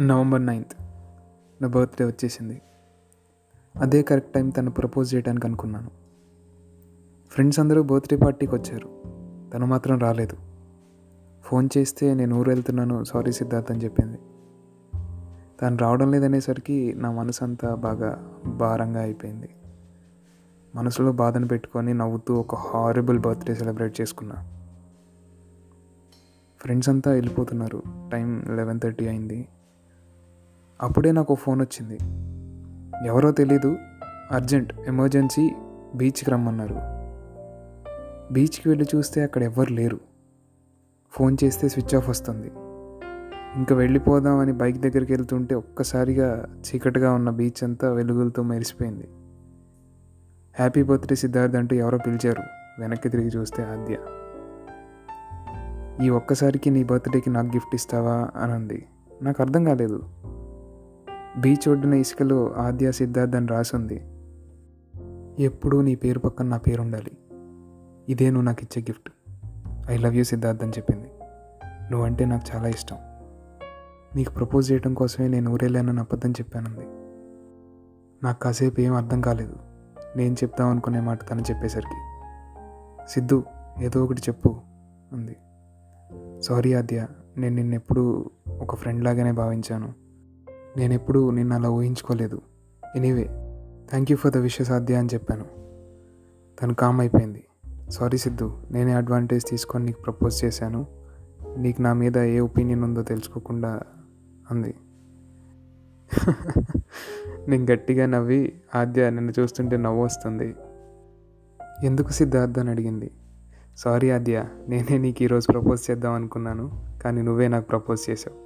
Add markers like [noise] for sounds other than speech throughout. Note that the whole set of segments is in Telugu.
నవంబర్ నైన్త్ నా బర్త్డే వచ్చేసింది. అదే కరెక్ట్ టైం తను ప్రపోజ్ చేయడానికి అనుకున్నాను. ఫ్రెండ్స్ అందరూ బర్త్డే పార్టీకి వచ్చారు. తను మాత్రం రాలేదు. ఫోన్ చేస్తే నేను ఊరు వెళ్తున్నాను సారీ సిద్ధార్థ్ అని చెప్పింది. తను రావడం లేదనేసరికి నా మనసు అంతా బాగా భారంగా అయిపోయింది. మనసులో బాధను పెట్టుకొని నవ్వుతూ ఒక హారబుల్ బర్త్డే సెలబ్రేట్ చేసుకున్నా. ఫ్రెండ్స్ అంతా వెళ్ళిపోతున్నారు. టైం లెవెన్ థర్టీ అయింది. అప్పుడే నాకు ఫోన్ వచ్చింది. ఎవరో తెలీదు అర్జెంట్ ఎమర్జెన్సీ బీచ్కి రమ్మన్నారు. బీచ్కి వెళ్ళి చూస్తే అక్కడ ఎవ్వరు లేరు. ఫోన్ చేస్తే స్విచ్ ఆఫ్ వస్తుంది. ఇంకా వెళ్ళిపోదామని బైక్ దగ్గరికి వెళ్తుంటే ఒక్కసారిగా చీకటిగా ఉన్న బీచ్ అంతా వెలుగులతో మెరిసిపోయింది. హ్యాపీ బర్త్డే సిద్ధార్థ్ అంటూ ఎవరో పిలిచారు వెనక్కి తిరిగి చూస్తే ఆద్య. ఈ ఒక్కసారికి నీ బర్త్డేకి నాకు గిఫ్ట్ ఇస్తావా? అని అంది. నాకు అర్థం కాలేదు. బీచ్ ఒడ్డున ఇసుకలో ఆద్య సిద్ధార్థ్ అని రాసుంది. ఎప్పుడూ నీ పేరు పక్కన నా పేరు ఉండాలి ఇదే నువ్వు నాకు ఇచ్చే gift. I love you Siddharth అని చెప్పింది. నువ్వంటే నాకు చాలా ఇష్టం. నీకు ప్రపోజ్ చేయడం కోసమే నేను ఊరేలేనని అబద్ధం చెప్పానంది. నాకు కాసేపు ఏం అర్థం కాలేదు. నేను చెప్తాం అనుకునే మాట తను చెప్పేసరికి. సిద్ధు ఏదో ఒకటి చెప్పు అంది. సారీ ఆద్య నేను నిన్నెప్పుడు ఒక ఫ్రెండ్ లాగానే భావించాను. నేను ఎప్పుడూ నిన్ను అలా ఊహించుకోలేదు. Anyway thank you for the wishes Aadya అని చెప్పాను. తను కామ్ అయిపోయింది. సారీ సిద్ధు నేనే అడ్వాంటేజ్ తీసుకొని నీకు ప్రపోజ్ చేశాను. నీకు నా మీద ఏ ఒపీనియన్ ఉందో తెలుసుకోకుండా అంది. [laughs] నేను గట్టిగా నవ్వి ఆద్య నిన్ను చూస్తుంటే నవ్వు వస్తుంది. ఎందుకు సిద్ధార్థ్ అని అడిగింది. సారీ ఆద్య నేనే నీకు ఈరోజు ప్రపోజ్ చేద్దాం అనుకున్నాను కానీ నువ్వే నాకు ప్రపోజ్ చేసావు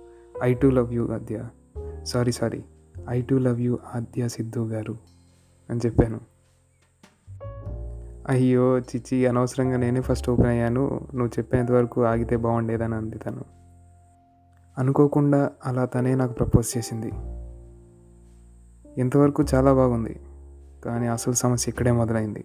I too love you Aadya. Sorry sorry. I too love you Aadya Siddhu గారు అని చెప్పాను. అయ్యో చిచ్చి అనవసరంగా నేనే ఫస్ట్ ఓపెన్ అయ్యాను. నువ్వు చెప్పేంత వరకు ఆగితే బాగుండేదని అంది తను. అనుకోకుండా అలా తనే నాకు ప్రపోజ్ చేసింది. ఇంతవరకు చాలా బాగుంది కానీ అసలు సమస్య ఇక్కడే మొదలైంది.